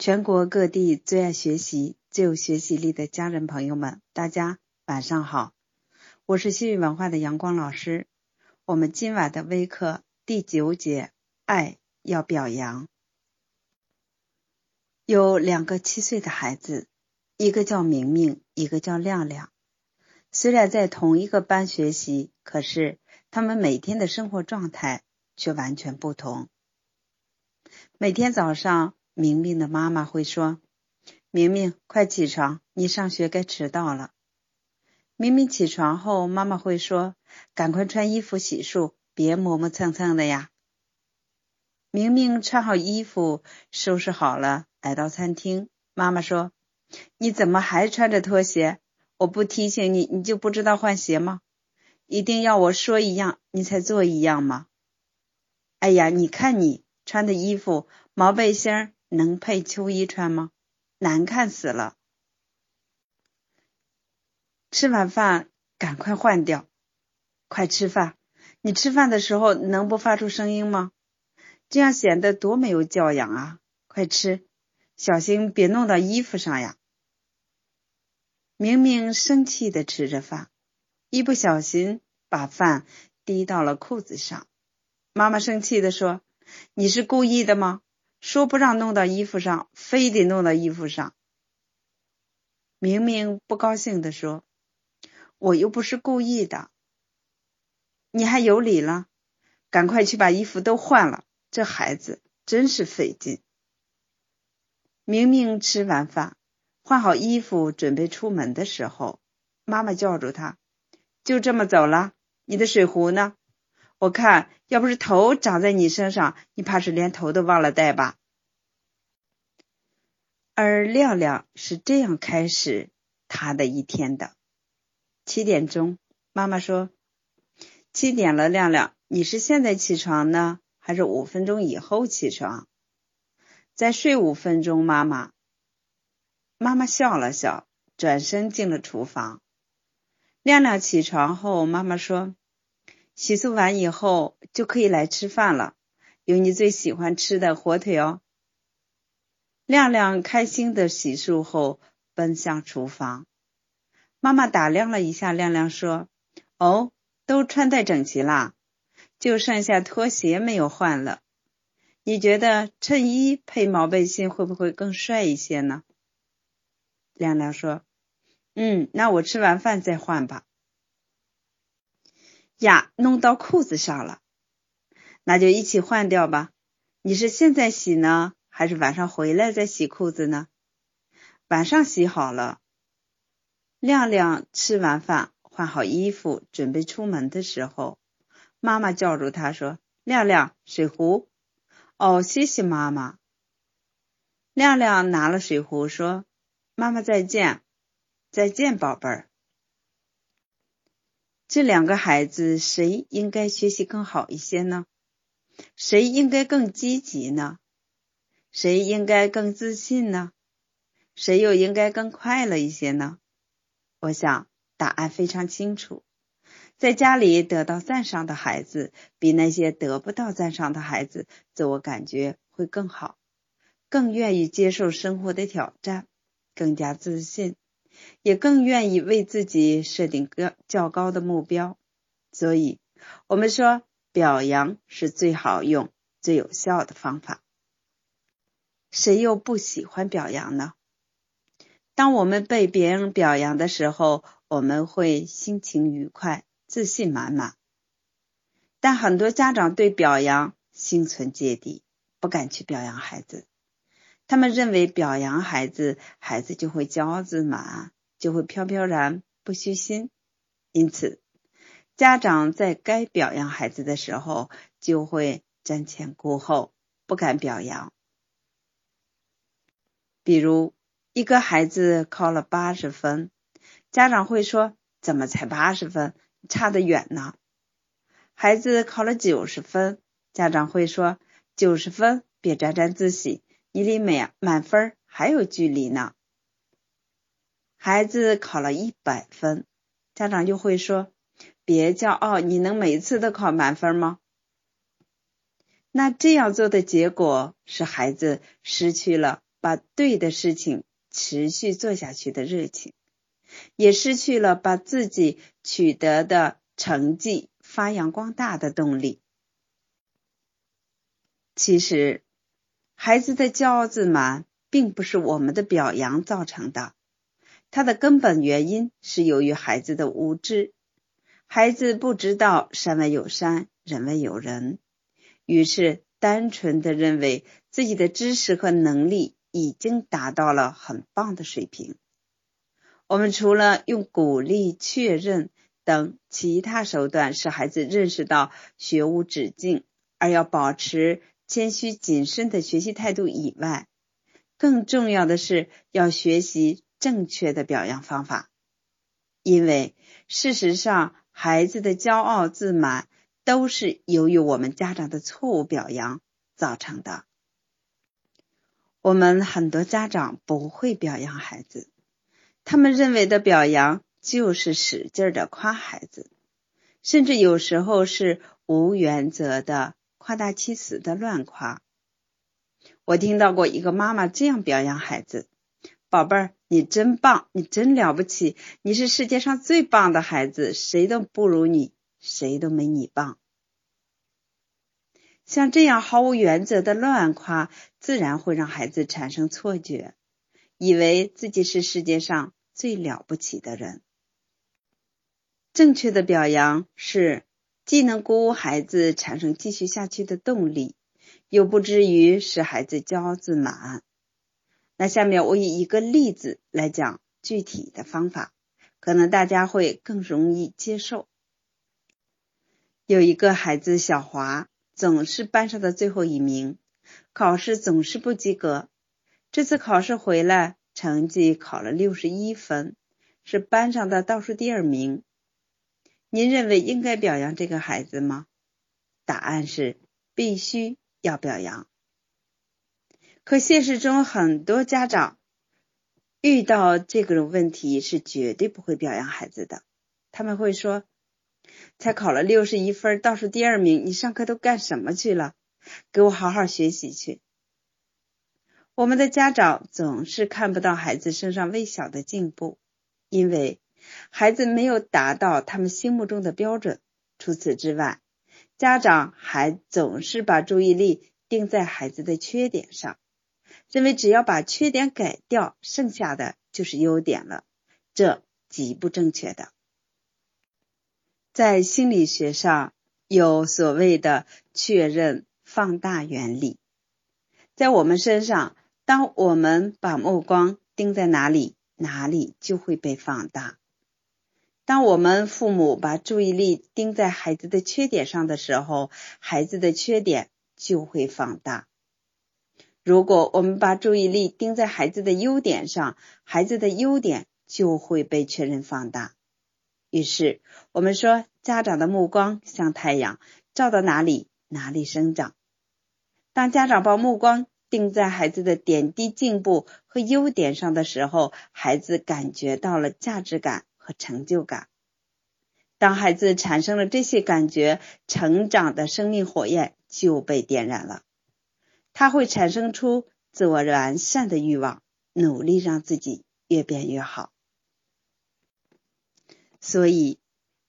全国各地最爱学习、最有学习力的家人朋友们，大家晚上好！我是西域文化的阳光老师。我们今晚的微课第九节：爱要表扬。有两个七岁的孩子，一个叫明明，一个叫亮亮。虽然在同一个班学习，可是他们每天的生活状态却完全不同。每天早上。明明的妈妈会说：“明明，快起床，你上学该迟到了。”明明起床后，妈妈会说：“赶快穿衣服、洗漱，别磨磨蹭蹭的呀。”明明穿好衣服，收拾好了，来到餐厅，妈妈说：“你怎么还穿着拖鞋？我不提醒你，你就不知道换鞋吗？一定要我说一样，你才做一样吗？”哎呀，你看你穿的衣服，毛背心。能配秋衣穿吗？难看死了！吃完饭赶快换掉，快吃饭！你吃饭的时候能不发出声音吗？这样显得多没有教养啊！快吃，小心别弄到衣服上呀！明明生气的吃着饭，一不小心把饭滴到了裤子上，妈妈生气的说：“你是故意的吗？”说不让弄到衣服上，非得弄到衣服上。明明不高兴的说：“我又不是故意的，你还有理了？赶快去把衣服都换了。这孩子真是费劲。”明明吃完饭，换好衣服准备出门的时候，妈妈叫住他：“就这么走了？你的水壶呢？”我看，要不是头长在你身上，你怕是连头都忘了带吧。而亮亮是这样开始他的一天的。七点钟，妈妈说：“七点了，亮亮，你是现在起床呢，还是五分钟以后起床？再睡五分钟，妈妈。”妈妈笑了笑，转身进了厨房。亮亮起床后，妈妈说。洗漱完以后就可以来吃饭了，有你最喜欢吃的火腿哦。亮亮开心的洗漱后奔向厨房，妈妈打量了一下亮亮，说：“哦，都穿戴整齐啦，就剩下拖鞋没有换了。你觉得衬衣配毛背心会不会更帅一些呢？”亮亮说：“嗯，那我吃完饭再换吧。”呀，弄到裤子上了，那就一起换掉吧。你是现在洗呢，还是晚上回来再洗裤子呢？晚上洗好了。亮亮吃完饭，换好衣服，准备出门的时候，妈妈叫住他说：“亮亮，水壶。”哦，谢谢妈妈。亮亮拿了水壶，说：“妈妈再见，再见，宝贝儿。”这两个孩子谁应该学习更好一些呢？谁应该更积极呢？谁应该更自信呢？谁又应该更快乐一些呢？我想答案非常清楚，在家里得到赞赏的孩子，比那些得不到赞赏的孩子，自我感觉会更好，更愿意接受生活的挑战，更加自信。也更愿意为自己设定个较高的目标，所以我们说表扬是最好用、最有效的方法。谁又不喜欢表扬呢？当我们被别人表扬的时候，我们会心情愉快、自信满满。但很多家长对表扬心存芥蒂，不敢去表扬孩子。他们认为表扬孩子，孩子就会骄傲自满，就会飘飘然不虚心。因此，家长在该表扬孩子的时候，就会瞻前顾后，不敢表扬。比如，一个孩子考了八十分，家长会说：“怎么才八十分？差得远呢。”孩子考了九十分，家长会说：“九十分，别沾沾自喜。”你离满满分还有距离呢。孩子考了一百分，家长就会说：“别骄傲，你能每次都考满分吗？”那这样做的结果是孩子失去了把对的事情持续做下去的热情，也失去了把自己取得的成绩发扬光大的动力。其实，孩子的骄傲自满并不是我们的表扬造成的，它的根本原因是由于孩子的无知。孩子不知道山外有山，人外有人，于是单纯的认为自己的知识和能力已经达到了很棒的水平。我们除了用鼓励、确认等其他手段使孩子认识到学无止境，而要保持谦虚谨慎的学习态度以外，更重要的是要学习正确的表扬方法，因为事实上。孩子的骄傲自满都是由于我们家长的错误表扬造成的。我们很多家长不会表扬孩子，他们认为的表扬就是使劲的夸孩子，甚至有时候是无原则的夸大其词的乱夸。我听到过一个妈妈这样表扬孩子。宝贝儿，你真棒，你真了不起，你是世界上最棒的孩子，谁都不如你，谁都没你棒。像这样毫无原则的乱夸，自然会让孩子产生错觉，以为自己是世界上最了不起的人。正确的表扬是既能鼓舞孩子产生继续下去的动力，又不至于使孩子骄傲自满。那下面我以一个例子来讲具体的方法，可能大家会更容易接受。有一个孩子小华，总是班上的最后一名，考试总是不及格。这次考试回来，成绩考了六十一分，是班上的倒数第二名。您认为应该表扬这个孩子吗？答案是必须要表扬。可现实中，很多家长遇到这个问题是绝对不会表扬孩子的。他们会说：“才考了六十一分，倒数第二名，你上课都干什么去了？给我好好学习去。”我们的家长总是看不到孩子身上微小的进步，因为孩子没有达到他们心目中的标准。除此之外，家长还总是把注意力定在孩子的缺点上。认为只要把缺点改掉，剩下的就是优点了，这极不正确的。在心理学上有所谓的确认放大原理，在我们身上，当我们把目光盯在哪里，哪里就会被放大。当我们父母把注意力盯在孩子的缺点上的时候，孩子的缺点就会放大。如果我们把注意力盯在孩子的优点上，孩子的优点就会被确认放大。于是，我们说，家长的目光像太阳，照到哪里，哪里生长。当家长把目光定在孩子的点滴进步和优点上的时候，孩子感觉到了价值感和成就感。当孩子产生了这些感觉，成长的生命火焰就被点燃了。他会产生出自我完善的欲望，努力让自己越变越好。所以，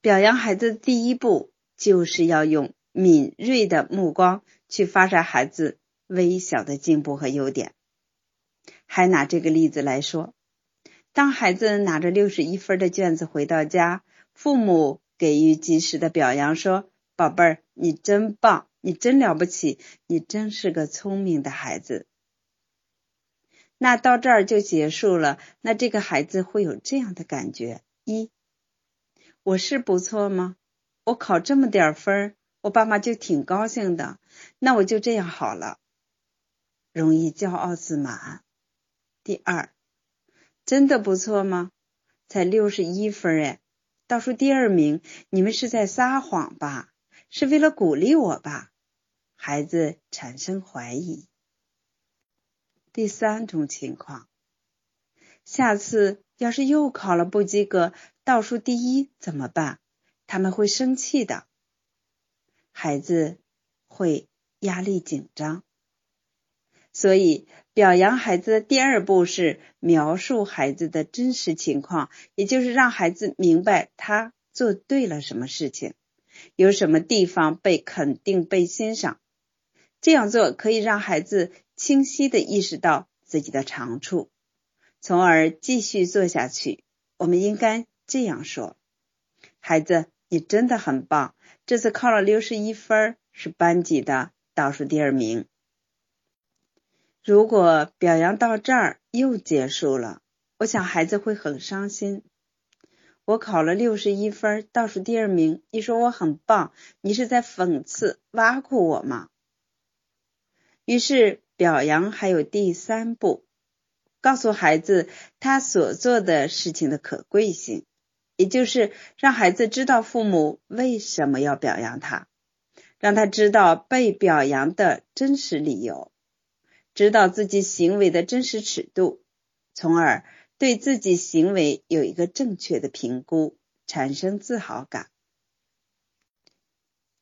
表扬孩子第一步就是要用敏锐的目光去发现孩子微小的进步和优点。还拿这个例子来说，当孩子拿着六十一分的卷子回到家，父母给予及时的表扬，说：“宝贝儿，你真棒。”你真了不起，你真是个聪明的孩子。那到这儿就结束了。那这个孩子会有这样的感觉：一，我是不错吗？我考这么点分，我爸妈就挺高兴的。那我就这样好了，容易骄傲自满。第二，真的不错吗？才六十一分哎，倒数第二名，你们是在撒谎吧？是为了鼓励我吧？孩子产生怀疑。第三种情况，下次要是又考了不及格，倒数第一怎么办？他们会生气的，孩子会压力紧张。所以，表扬孩子的第二步是描述孩子的真实情况，也就是让孩子明白他做对了什么事情，有什么地方被肯定、被欣赏。这样做可以让孩子清晰的意识到自己的长处，从而继续做下去。我们应该这样说：“孩子，你真的很棒，这次考了六十一分，是班级的倒数第二名。”如果表扬到这儿又结束了，我想孩子会很伤心。我考了六十一分，倒数第二名。你说我很棒，你是在讽刺、挖苦我吗？于是表扬还有第三步，告诉孩子他所做的事情的可贵性，也就是让孩子知道父母为什么要表扬他，让他知道被表扬的真实理由。知道自己行为的真实尺度，从而对自己行为有一个正确的评估，产生自豪感。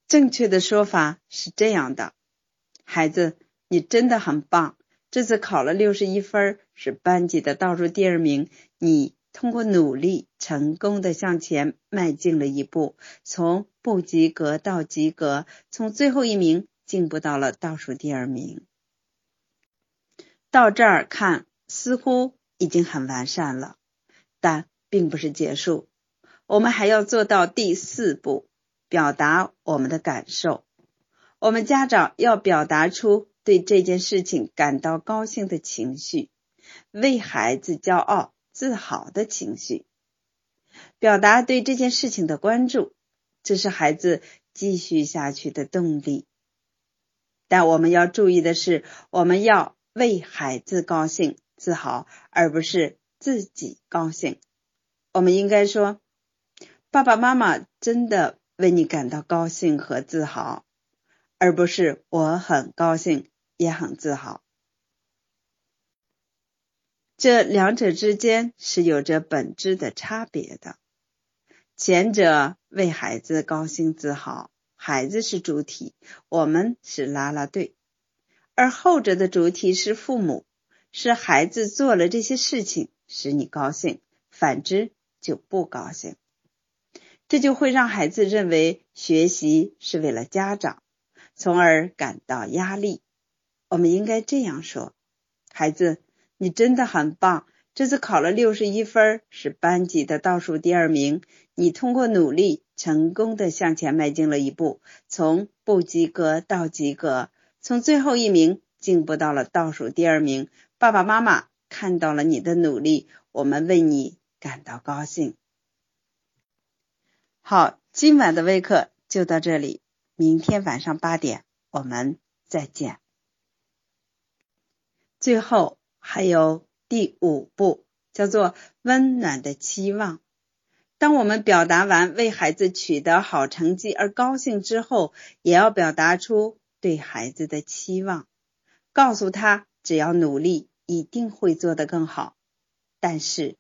正确的说法是这样的：孩子，你真的很棒，这次考了六十一分，是班级的倒数第二名。你通过努力，成功的向前迈进了一步，从不及格到及格，从最后一名进步到了倒数第二名。到这儿看，似乎已经很完善了，但并不是结束。我们还要做到第四步，表达我们的感受。我们家长要表达出对这件事情感到高兴的情绪，为孩子骄傲自豪的情绪，表达对这件事情的关注，这是孩子继续下去的动力。但我们要注意的是，我们要。为孩子高兴、自豪，而不是自己高兴。我们应该说：“爸爸妈妈真的为你感到高兴和自豪，而不是我很高兴也很自豪。”这两者之间是有着本质的差别的。前者为孩子高兴自豪，孩子是主体，我们是啦啦队。而后者的主体是父母，是孩子做了这些事情使你高兴，反之就不高兴，这就会让孩子认为学习是为了家长，从而感到压力。我们应该这样说：孩子，你真的很棒，这次考了六十一分，是班级的倒数第二名。你通过努力，成功的向前迈进了一步，从不及格到及格。从最后一名进步到了倒数第二名，爸爸妈妈看到了你的努力，我们为你感到高兴。好，今晚的微课就到这里，明天晚上八点我们再见。最后还有第五步，叫做温暖的期望。当我们表达完为孩子取得好成绩而高兴之后，也要表达出。对孩子的期望，告诉他只要努力，一定会做得更好。但是，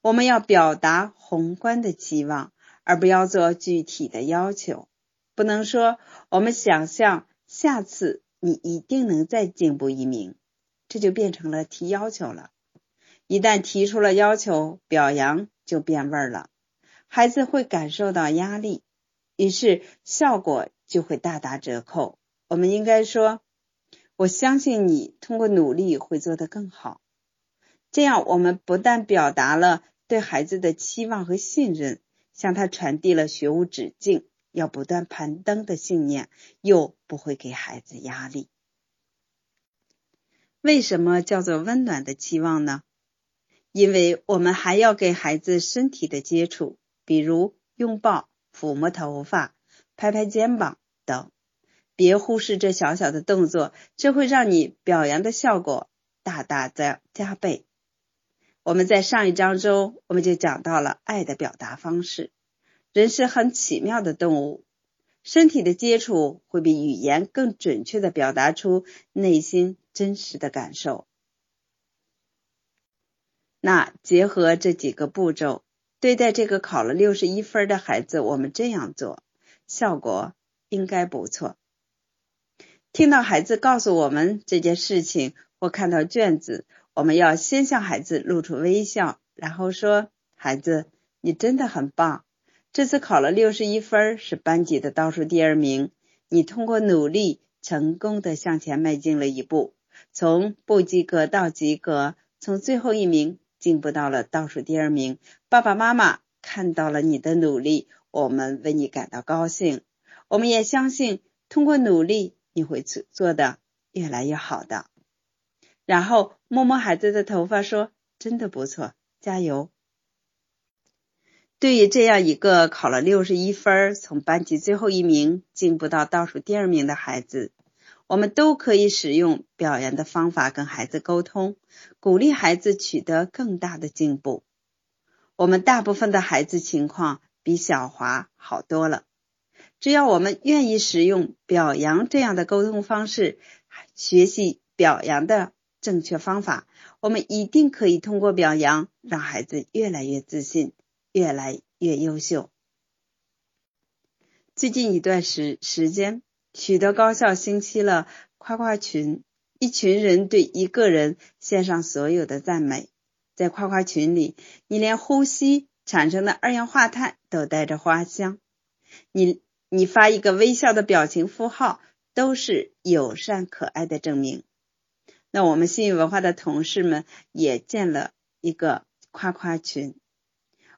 我们要表达宏观的期望，而不要做具体的要求。不能说我们想象下次你一定能再进步一名，这就变成了提要求了。一旦提出了要求，表扬就变味儿了，孩子会感受到压力，于是效果就会大打折扣。我们应该说：“我相信你通过努力会做得更好。”这样，我们不但表达了对孩子的期望和信任，向他传递了学无止境、要不断攀登的信念，又不会给孩子压力。为什么叫做温暖的期望呢？因为我们还要给孩子身体的接触，比如拥抱、抚摸头发、拍拍肩膀等。别忽视这小小的动作，这会让你表扬的效果大大的加倍。我们在上一章中，我们就讲到了爱的表达方式。人是很奇妙的动物，身体的接触会比语言更准确的表达出内心真实的感受。那结合这几个步骤，对待这个考了六十一分的孩子，我们这样做，效果应该不错。听到孩子告诉我们这件事情，或看到卷子，我们要先向孩子露出微笑，然后说：“孩子，你真的很棒，这次考了六十一分，是班级的倒数第二名。你通过努力，成功的向前迈进了一步，从不及格到及格，从最后一名进步到了倒数第二名。爸爸妈妈看到了你的努力，我们为你感到高兴。我们也相信，通过努力，你会做做的越来越好的。”然后摸摸孩子的头发，说：“真的不错，加油。”对于这样一个考了六十一分，从班级最后一名进步到倒数第二名的孩子，我们都可以使用表扬的方法跟孩子沟通，鼓励孩子取得更大的进步。我们大部分的孩子情况比小华好多了，只要我们愿意使用表扬这样的沟通方式，学习表扬的。正确方法，我们一定可以通过表扬让孩子越来越自信，越来越优秀。最近一段时时间，许多高校兴起了夸夸群，一群人对一个人献上所有的赞美。在夸夸群里，你连呼吸产生的二氧化碳都带着花香，你你发一个微笑的表情符号，都是友善可爱的证明。那我们新语文化的同事们也建了一个夸夸群，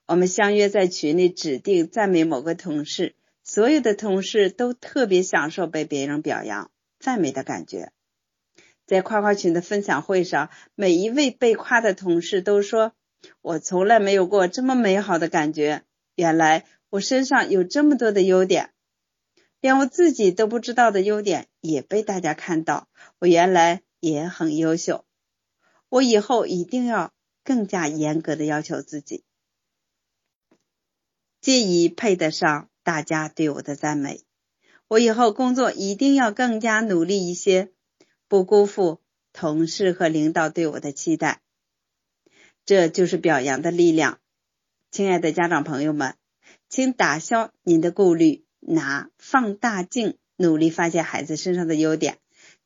我们相约在群里指定赞美某个同事，所有的同事都特别享受被别人表扬、赞美的感觉。在夸夸群的分享会上，每一位被夸的同事都说：“我从来没有过这么美好的感觉，原来我身上有这么多的优点，连我自己都不知道的优点也被大家看到。我原来。”也很优秀，我以后一定要更加严格的要求自己，借以配得上大家对我的赞美。我以后工作一定要更加努力一些，不辜负同事和领导对我的期待。这就是表扬的力量。亲爱的家长朋友们，请打消您的顾虑，拿放大镜努力发现孩子身上的优点。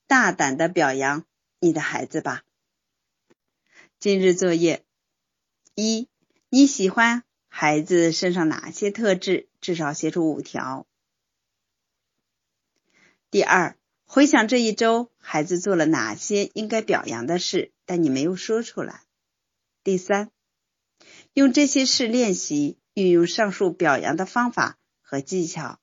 大胆的表扬你的孩子吧。今日作业一：你喜欢孩子身上哪些特质？至少写出五条。第二，回想这一周孩子做了哪些应该表扬的事，但你没有说出来。第三，用这些事练习运用上述表扬的方法和技巧。